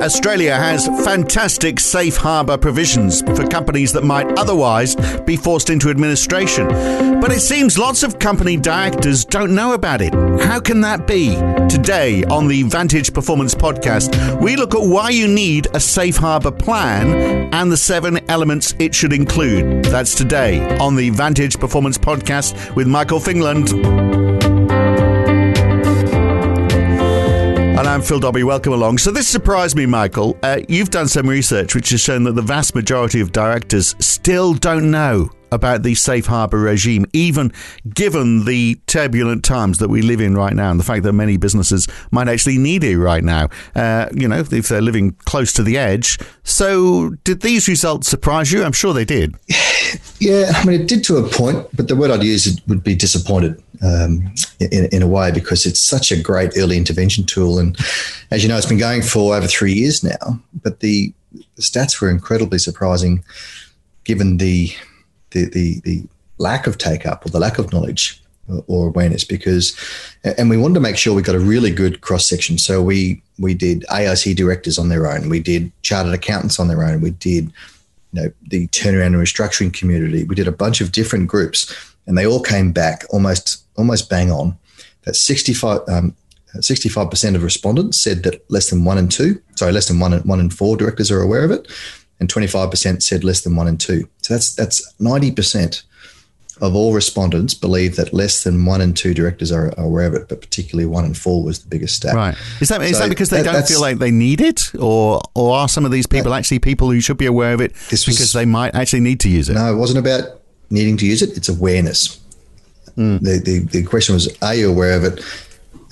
Australia has fantastic safe harbour provisions for companies that might otherwise be forced into administration. But it seems lots of company directors don't know about it. How can that be? Today on the Vantage Performance Podcast, we look at why you need a safe harbour plan and the seven elements it should include. That's today on the Vantage Performance Podcast with Michael Fingland. And I'm Phil Dobbie. Welcome along. So, this surprised me, Michael. Uh, you've done some research which has shown that the vast majority of directors still don't know about the safe harbour regime, even given the turbulent times that we live in right now and the fact that many businesses might actually need it right now, uh, you know, if they're living close to the edge. So, did these results surprise you? I'm sure they did. Yeah, I mean, it did to a point, but the word I'd use would be disappointed um, in, in, a way because it's such a great early intervention tool. And as you know, it's been going for over three years now, but the, the stats were incredibly surprising given the, the, the, the lack of take up or the lack of knowledge or awareness because and we wanted to make sure we got a really good cross section so we we did AIC directors on their own. We did chartered accountants on their own. We did you know the turnaround and restructuring community. We did a bunch of different groups and they all came back almost almost bang on that 65 um, 65% of respondents said that less than one and two, sorry, less than one and one and four directors are aware of it, and 25% said less than one and two. So that's that's 90% of all respondents believe that less than one and two directors are, aware of it, but particularly one and four was the biggest stat. Right. Is that, is so that because they that, don't feel like they need it? Or, or are some of these people that, actually people who should be aware of it this because was, they might actually need to use it? No, it wasn't about needing to use it, it's awareness. Mm. The, the, the question was, are you aware of it?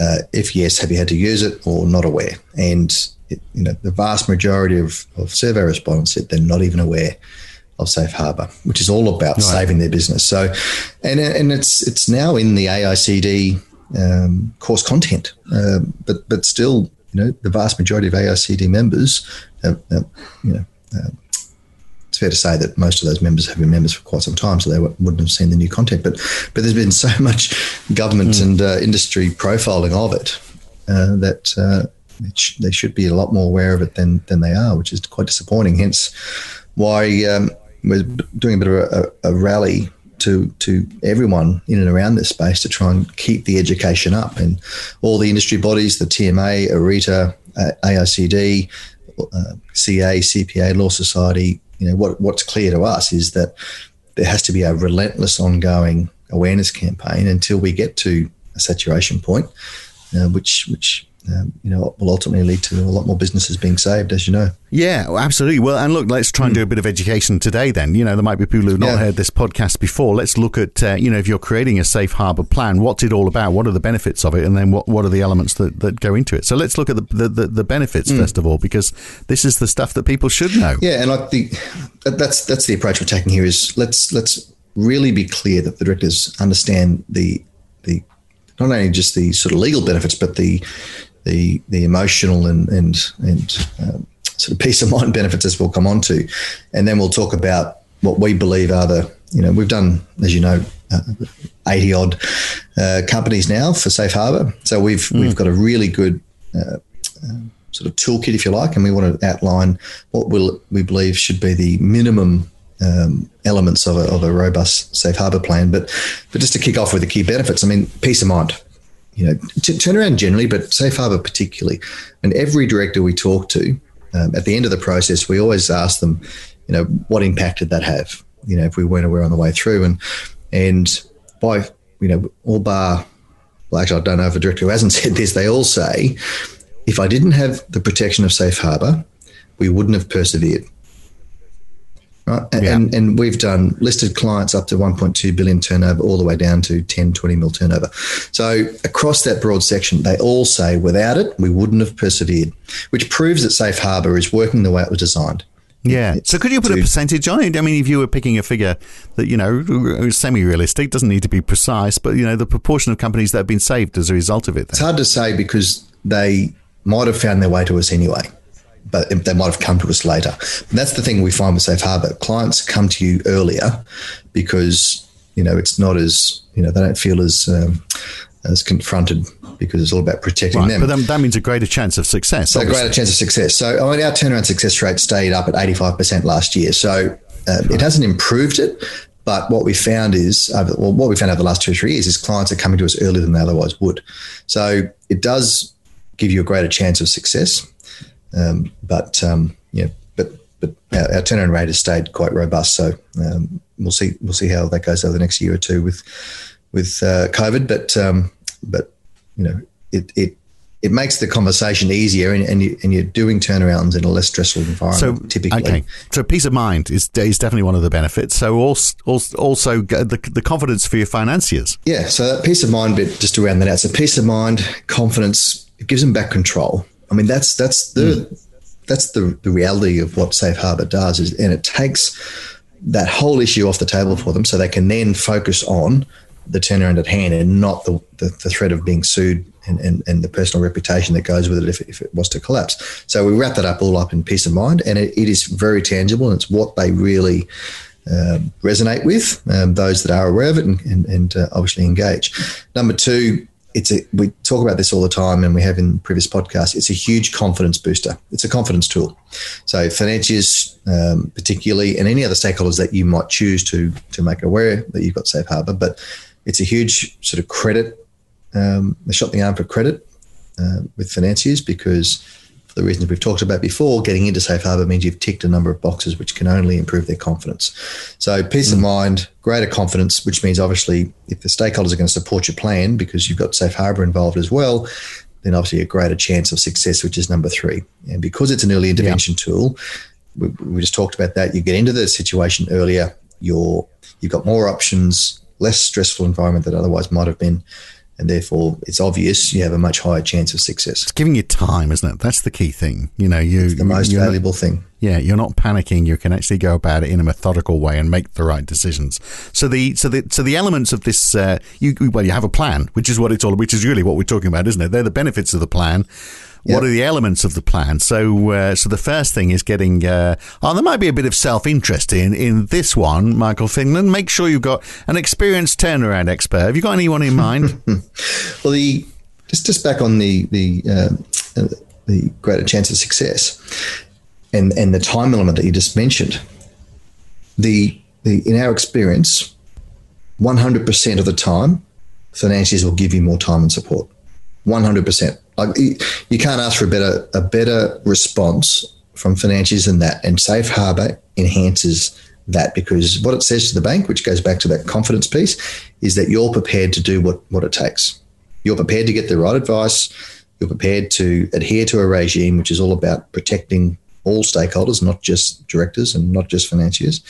Uh, if yes, have you had to use it or not aware? And it, you know, the vast majority of, of survey respondents said they're not even aware of Safe Harbour, which is all about right. saving their business. So, and and it's it's now in the AICD um, course content, uh, but but still, you know, the vast majority of AICD members, have, have, you know, uh, it's fair to say that most of those members have been members for quite some time, so they wouldn't have seen the new content. But but there's been so much government mm. and uh, industry profiling of it uh, that uh, it sh- they should be a lot more aware of it than than they are, which is quite disappointing. Hence, why um, we're doing a bit of a, a, rally to to everyone in and around this space to try and keep the education up, and all the industry bodies, the TMA, ARITA, AICD, uh, CA, CPA, Law Society, you know, what, what's clear to us is that there has to be a relentless ongoing awareness campaign until we get to a saturation point, uh, which which um, you know, will ultimately lead to a lot more businesses being saved, as you know. Yeah, absolutely. Well, and look, let's try and do a bit of education today. Then, you know, there might be people who've not yeah. heard this podcast before. Let's look at, uh, you know, if you're creating a safe harbour plan, what's it all about? What are the benefits of it, and then what what are the elements that, that go into it? So let's look at the the, the, the benefits mm. first of all, because this is the stuff that people should know. Yeah, and like the that's that's the approach we're taking here is let's let's really be clear that the directors understand the the not only just the sort of legal benefits, but the the the emotional and and and um, sort of peace of mind benefits as we'll come on to, and then we'll talk about what we believe are the you know we've done as you know uh, 80 odd uh, companies now for safe harbor so we've mm. we've got a really good uh, um, sort of toolkit if you like and we want to outline what will we believe should be the minimum um, elements of a, of a robust safe harbor plan. But but just to kick off with the key benefits i mean peace of mind you know, t- turnaround generally, but safe harbour particularly. And every director we talk to, um, at the end of the process, we always ask them, you know, what impact did that have? You know, if we weren't aware on the way through, and and by you know, all bar, well, actually, I don't know if a director who hasn't said this. They all say, if I didn't have the protection of safe harbour, we wouldn't have persevered right? And, yeah. and, and, we've done listed clients up to 1.2 billion turnover all the way down to 10, 20 mil turnover. So across that broad section, they all say without it, we wouldn't have persevered, which proves that Safe Harbour is working the way it was designed. Yeah. So could you put a percentage on it? I mean, if you were picking a figure that, you know, semi-realistic, doesn't need to be precise, but, you know, the proportion of companies that have been saved as a result of it. Then. It's hard to say because they might have found their way to us anyway but they might have come to us later. And that's the thing we find with Safe Harbor. Clients come to you earlier because you know it's not as you know they don't feel as um, as confronted because it's all about protecting Right, them. but then that means a greater chance of success. So a greater chance of success. So I mean, our turnaround success rate stayed up at 85% last year. So um, it hasn't improved it, but what we found is, well, what we found over the last two or three years is clients are coming to us earlier than they otherwise would. So it does give you a greater chance of success. Um, but um, yeah, but but our, our turnaround rate has stayed quite robust. So um, we'll see we'll see how that goes over the next year or two with with uh, COVID. But um, but you know it it it makes the conversation easier, and, and, you, and you're doing turnarounds in a less stressful environment So typically, okay, so peace of mind is is definitely one of the benefits. So also also, also the the confidence for your financiers. yeah. So that peace of mind bit, just to round that out. So peace of mind, confidence, it gives them back control. I mean, that's that's the that's the, the reality of what Safe Harbor does, is and it takes that whole issue off the table for them, so they can then focus on the turnaround at hand and not the, the, the threat of being sued and, and, and the personal reputation that goes with it if, if it was to collapse. So we wrap that up all up in peace of mind, and it, it is very tangible, and it's what they really um, resonate with, um, those that are aware of it and, and, and uh, obviously engage. Number two, it's a, we talk about this all the time and we have in previous podcasts. It's a huge confidence booster. It's a confidence tool. So financiers, um, particularly, and any other stakeholders that you might choose to to make aware that you've got safe harbor, but it's a huge sort of credit, um, a shot the arm for credit uh, with financiers because for the reasons we've talked about before, getting into safe harbor means you've ticked a number of boxes which can only improve their confidence. So peace of mm. mind, greater confidence, which means obviously if the stakeholders are going to support your plan because you've got safe harbor involved as well, then obviously a greater chance of success, which is number three. And because it's an early intervention tool, we, we just talked about that. You get into the situation earlier. You're you've got more options, less stressful environment that otherwise might have been, and therefore it's obvious you have a much higher chance of success. It's giving you time, isn't it? That's the key thing. You know, you The most you're not- valuable thing. Yeah, you're not panicking. You can actually go about it in a methodical way and make the right decisions. So the so the so the elements of this, uh, you well, you have a plan, which is what it's all, which is really what we're talking about, isn't it? They're the benefits of the plan. What Yep. are the elements of the plan? So, uh, so the first thing is getting. Uh, oh, there might be a bit of self-interest in in this one, Michael Fingland. Make sure you've got an experienced turnaround expert. Have you got anyone in mind? Well, the just just back on the the uh, the greater chance of success, and and the time element that you just mentioned. The the in our experience, one hundred percent of the time, financiers will give you more time and support. One hundred percent. Like you can't ask for a better a better response from financiers than that. And Safe Harbor enhances that because what it says to the bank, which goes back to that confidence piece, is that you're prepared to do what, what it takes. You're prepared to get the right advice. You're prepared to adhere to a regime which is all about protecting all stakeholders, not just directors and not just financiers.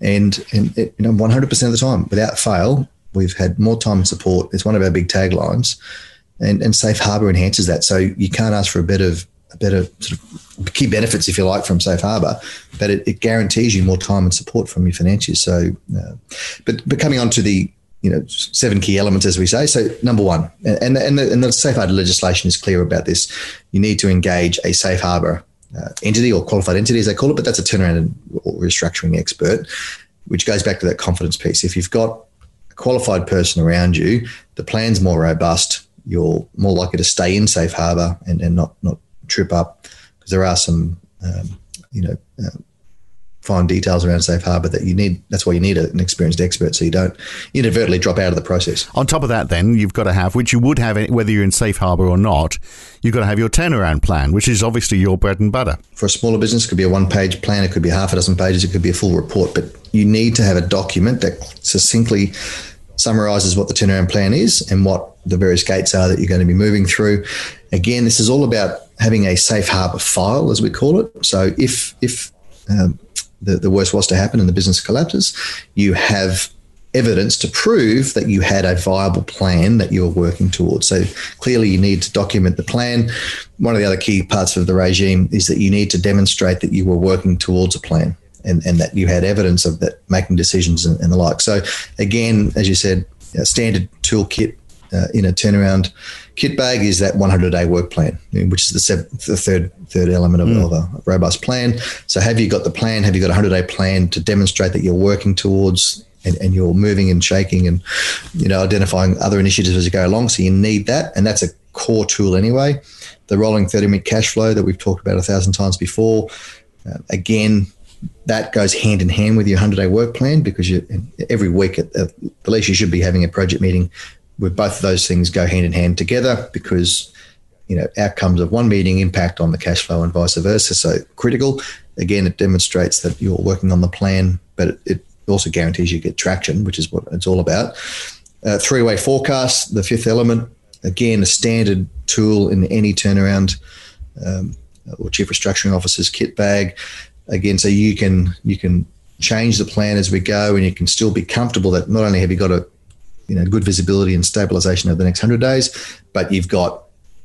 And, and it, you know, 100% of the time, without fail, we've had more time and support. It's one of our big taglines, and, and Safe Harbor enhances that. So you can't ask for a better, a better sort of key benefits, if you like, from Safe Harbor, but it, it guarantees you more time and support from your financiers. So, uh, but but coming on to the you know seven key elements, as we say. So number one, and and the, and the Safe Harbor legislation is clear about this. You need to engage a Safe Harbor uh, entity or qualified entity, as they call it, but that's a turnaround and restructuring expert, which goes back to that confidence piece. If you've got a qualified person around you, the plan's more robust. You're more likely to stay in safe harbor and, and not not trip up because there are some um, you know uh, fine details around safe harbor that you need. That's why you need an experienced expert so you don't inadvertently drop out of the process. On top of that, then you've got to have, which you would have whether you're in safe harbor or not, you've got to have your turnaround plan, which is obviously your bread and butter. For a smaller business, it could be a one-page plan, it could be half a dozen pages, it could be a full report, but you need to have a document that succinctly summarizes what the turnaround plan is and what the various gates are that you're going to be moving through. Again, this is all about having a safe harbor file, as we call it. So if if um, the, the worst was to happen and the business collapses, you have evidence to prove that you had a viable plan that you were working towards. So clearly, you need to document the plan. One of the other key parts of the regime is that you need to demonstrate that you were working towards a plan. And, and that you had evidence of that making decisions and, and the like. So, again, as you said, a standard toolkit uh, in a turnaround kit bag is that 100 day work plan, which is the, the third third element of, of a robust plan. So, have you got the plan? Have you got a 100 day plan to demonstrate that you're working towards and, and you're moving and shaking and you know identifying other initiatives as you go along? So, you need that, and that's a core tool anyway. The rolling 30 minute cash flow that we've talked about a thousand times before. Uh, again, that goes hand in hand with your 100 day work plan because you, every week at, at the least you should be having a project meeting where both of those things go hand in hand together because you know outcomes of one meeting impact on the cash flow and vice versa. So critical. Again, it demonstrates that you're working on the plan, but it, also guarantees you get traction, which is what it's all about. Uh, three way forecast, the fifth element. Again, a standard tool in any turnaround um, or chief restructuring officer's kit bag. Again, so you can you can change the plan as we go, and you can still be comfortable that not only have you got a you know good visibility and stabilization over the next 100 days but you've got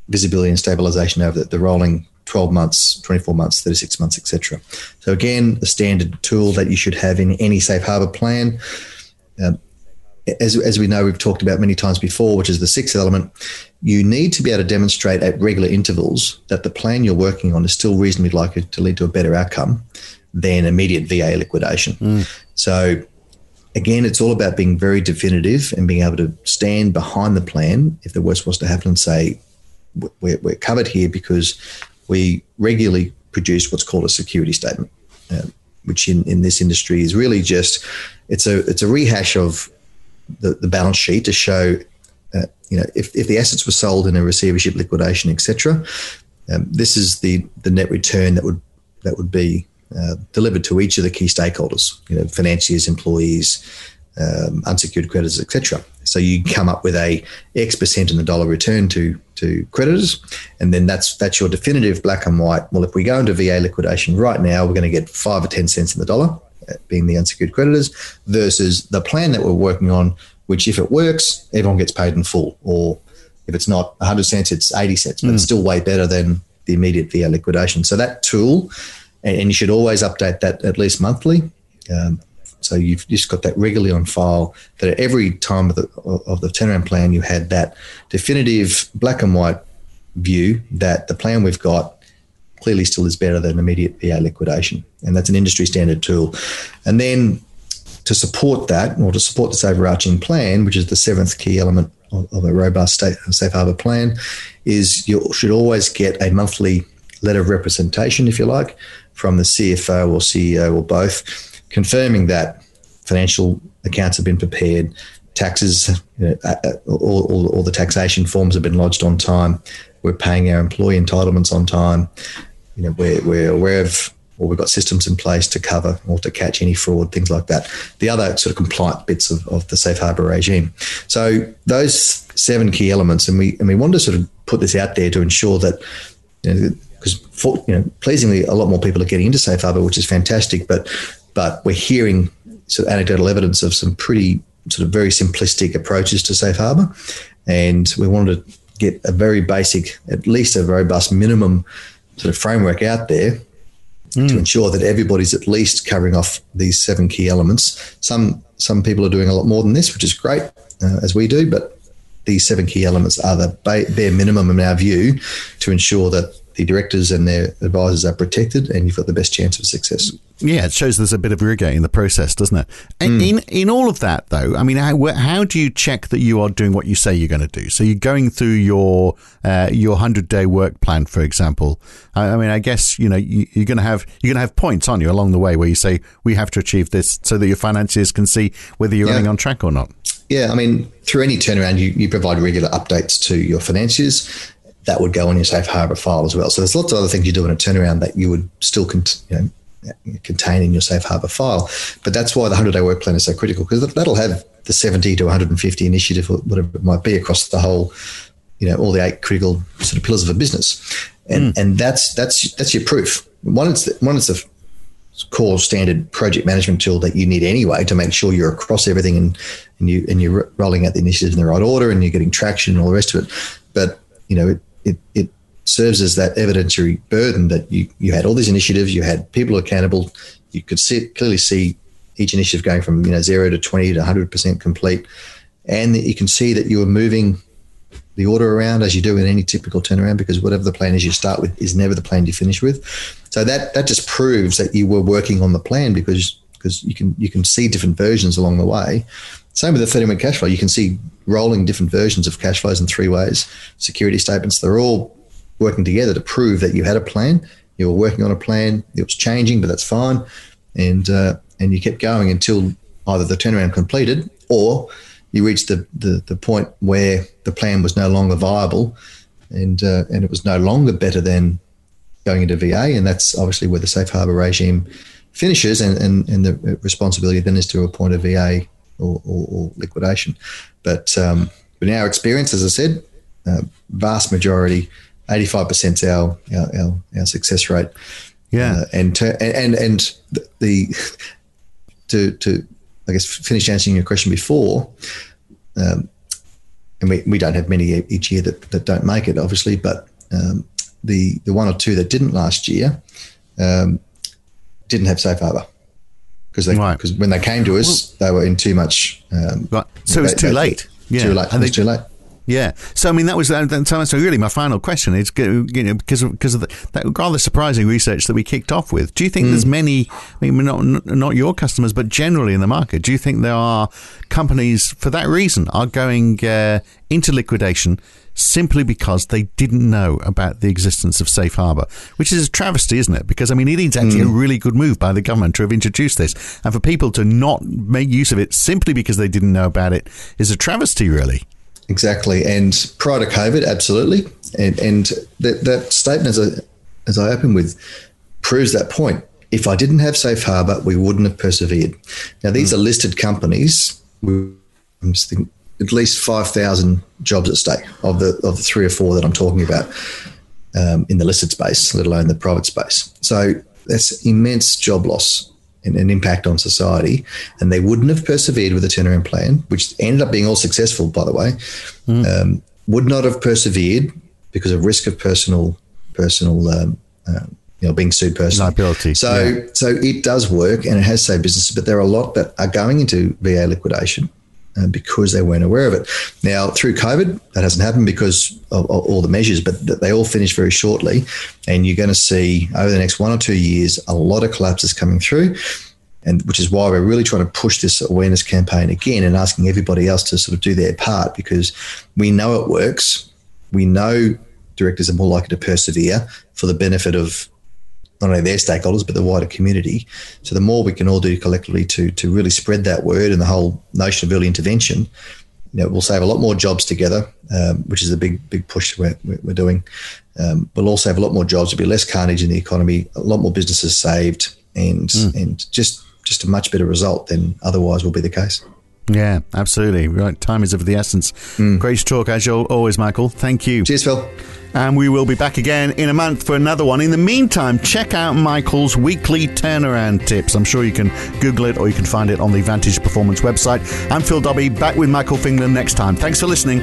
visibility and stabilization over the, the rolling 12 months 24 months 36 months etc so again the standard tool that you should have in any safe harbor plan um, as, as we know we've talked about many times before which is the sixth element you need to be able to demonstrate at regular intervals that the plan you're working on is still reasonably likely to lead to a better outcome than immediate va liquidation mm. so again, it's all about being very definitive and being able to stand behind the plan if the worst was to happen and say, we're, we're covered here because we regularly produce what's called a security statement, uh, which in, in this industry is really just it's a it's a rehash of the, the balance sheet to show uh, you know if, if the assets were sold in a receivership liquidation etc. Um, this is the the net return that would that would be uh, delivered to each of the key stakeholders, you know, financiers, employees, um, unsecured creditors, etc. So you come up with a X percent in the dollar return to to creditors, and then that's that's your definitive black and white. Well, if we go into VA liquidation right now, we're going to get five or ten cents in the dollar, uh, being the unsecured creditors, versus the plan that we're working on, which if it works, everyone gets paid in full, or if it's not 100 cents, it's 80 cents, but mm. it's still way better than the immediate VA liquidation. So that tool and, and you should always update that at least monthly. Um, so you've just got that regularly on file. That at every time of the of the turnaround plan, you had that definitive black and white view that the plan we've got clearly still is better than immediate VA liquidation, and that's an industry standard tool. And then to support that, or to support this overarching plan, which is the seventh key element of, of a robust state safe harbor plan, is you should always get a monthly letter of representation, if you like, from the CFO or CEO or both, confirming that financial accounts have been prepared, taxes, you know, all, all, all, the taxation forms have been lodged on time, we're paying our employee entitlements on time, you know, we're, we're aware of or we've got systems in place to cover or to catch any fraud, things like that. The other sort of compliant bits of, of the safe harbour regime. So those seven key elements, and we and we want to sort of put this out there to ensure that you know, because you know pleasingly a lot more people are getting into safe harbor, which is fantastic. But but we're hearing sort of anecdotal evidence of some pretty sort of very simplistic approaches to safe harbor, and we wanted to get a very basic, at least a robust minimum sort of framework out there Mm. to ensure that everybody's at least covering off these seven key elements. Some some people are doing a lot more than this, which is great, uh, as we do. But these seven key elements are the bare minimum in our view to ensure that the directors and their advisors are protected, and you've got the best chance of success. Yeah, it shows there's a bit of rigor in the process, doesn't it? Mm. In in all of that, though, I mean, how how do you check that you are doing what you say you're going to do? So you're going through your uh, your hundred day work plan, for example. I, I mean, I guess you know you, are going to have you're going to have points, aren't you, along the way where you say we have to achieve this, so that your financiers can see whether you're yeah. running on track or not. Yeah, I mean, through any turnaround, you, you provide regular updates to your financiers that would go on your safe harbor file as well. So there's lots of other things you do in a turnaround that you would still cont- you know, contain in your safe harbor file. But that's why the 100 day work plan is so critical because that'll have the 70 to 150 initiative or whatever it might be across the whole, you know, all the eight critical sort of pillars of a business. And, mm. and that's, that's, that's your proof. One, it's the, one, it's a core standard project management tool that you need anyway to make sure you're across everything and, and you, and you're rolling out the initiatives in the right order and you're getting traction and all the rest of it. But, you know, it, it, it serves as that evidentiary burden that you, you had all these initiatives, you had people accountable, you could see, clearly see each initiative going from you know zero to 20 to 100% complete. And you can see that you were moving the order around as you do in any typical turnaround because whatever the plan is you start with is never the plan you finish with. So that that just proves that you were working on the plan because because you can you can see different versions along the way. Same with the 30 minute cash flow. You can see rolling different versions of cash flows in three ways. Security statements, they're all working together to prove that you had a plan, you were working on a plan, it was changing, but that's fine. And, uh, and you kept going until either the turnaround completed or you reached the, the, the point where the plan was no longer viable and, uh, and it was no longer better than going into VA. And that's obviously where the safe harbor regime finishes and, and, and the responsibility then is to appoint a VA or, or, or liquidation. But, um, but in our experience, as I said, uh, vast majority, 85% is our, our, our, our success rate. Yeah. Uh, and, to, and, and the, to, to, I guess, finish answering your question before, um, and we, we don't have many each year that, that don't make it, obviously, but um, the, the one or two that didn't last year um, didn't have safe harbor because they because right. when they came to us, they were in too much. Um, right. So it was too late. Yeah. Too late. And they, too late. Yeah. So I mean, that was that, so really my final question is you know because of, because of the, that rather surprising research that we kicked off with. Do you think mm. there's many? I mean, not not your customers, but generally in the market, do you think there are companies for that reason are going uh, into liquidation? simply because they didn't know about the existence of safe harbour, which is a travesty, isn't it? Because, I mean, it is actually mm. a really good move by the government to have introduced this. And for people to not make use of it simply because they didn't know about it is a travesty, really. Exactly. And prior to COVID, absolutely. And, and that, that statement, as I, as I open with, proves that point. If I didn't have safe harbour, we wouldn't have persevered. Now, these mm. are listed companies. I'm just thinking, at least 5,000 jobs at stake of the, of the three or four that I'm talking about um, in the listed space, let alone the private space. So that's immense job loss and an impact on society. And they wouldn't have persevered with the turnaround plan, which ended up being all successful, by the way, mm. um, would not have persevered because of risk of personal, personal, um, uh, you know, being sued personally. Liability. So, yeah. so it does work and it has saved businesses, but there are a lot that are going into VA liquidation Uh, because they weren't aware of it. Now, through COVID, that hasn't happened because of, of all the measures, but they all finish very shortly. And you're going to see over the next one or two years a lot of collapses coming through. And which is why we're really trying to push this awareness campaign again and asking everybody else to sort of do their part because we know it works. We know directors are more likely to persevere for the benefit of not only their stakeholders but the wider community. So the more we can all do collectively to to really spread that word and the whole notion of early intervention, you know, we'll save a lot more jobs together, um, which is a big big push we're, we're doing. Um, we'll also have a lot more jobs. There'll be less carnage in the economy, a lot more businesses saved, and mm. and just just a much better result than otherwise will be the case. Yeah, absolutely. Right, time is of the essence. Mm. Great to talk as always, Michael. Thank you. Cheers, Phil and we will be back again in a month for another one. In the meantime, check out Michael's weekly turnaround tips. I'm sure you can Google it or you can find it on the Vantage Performance website. I'm Phil Dobbie, back with Michael Fingland next time. Thanks for listening.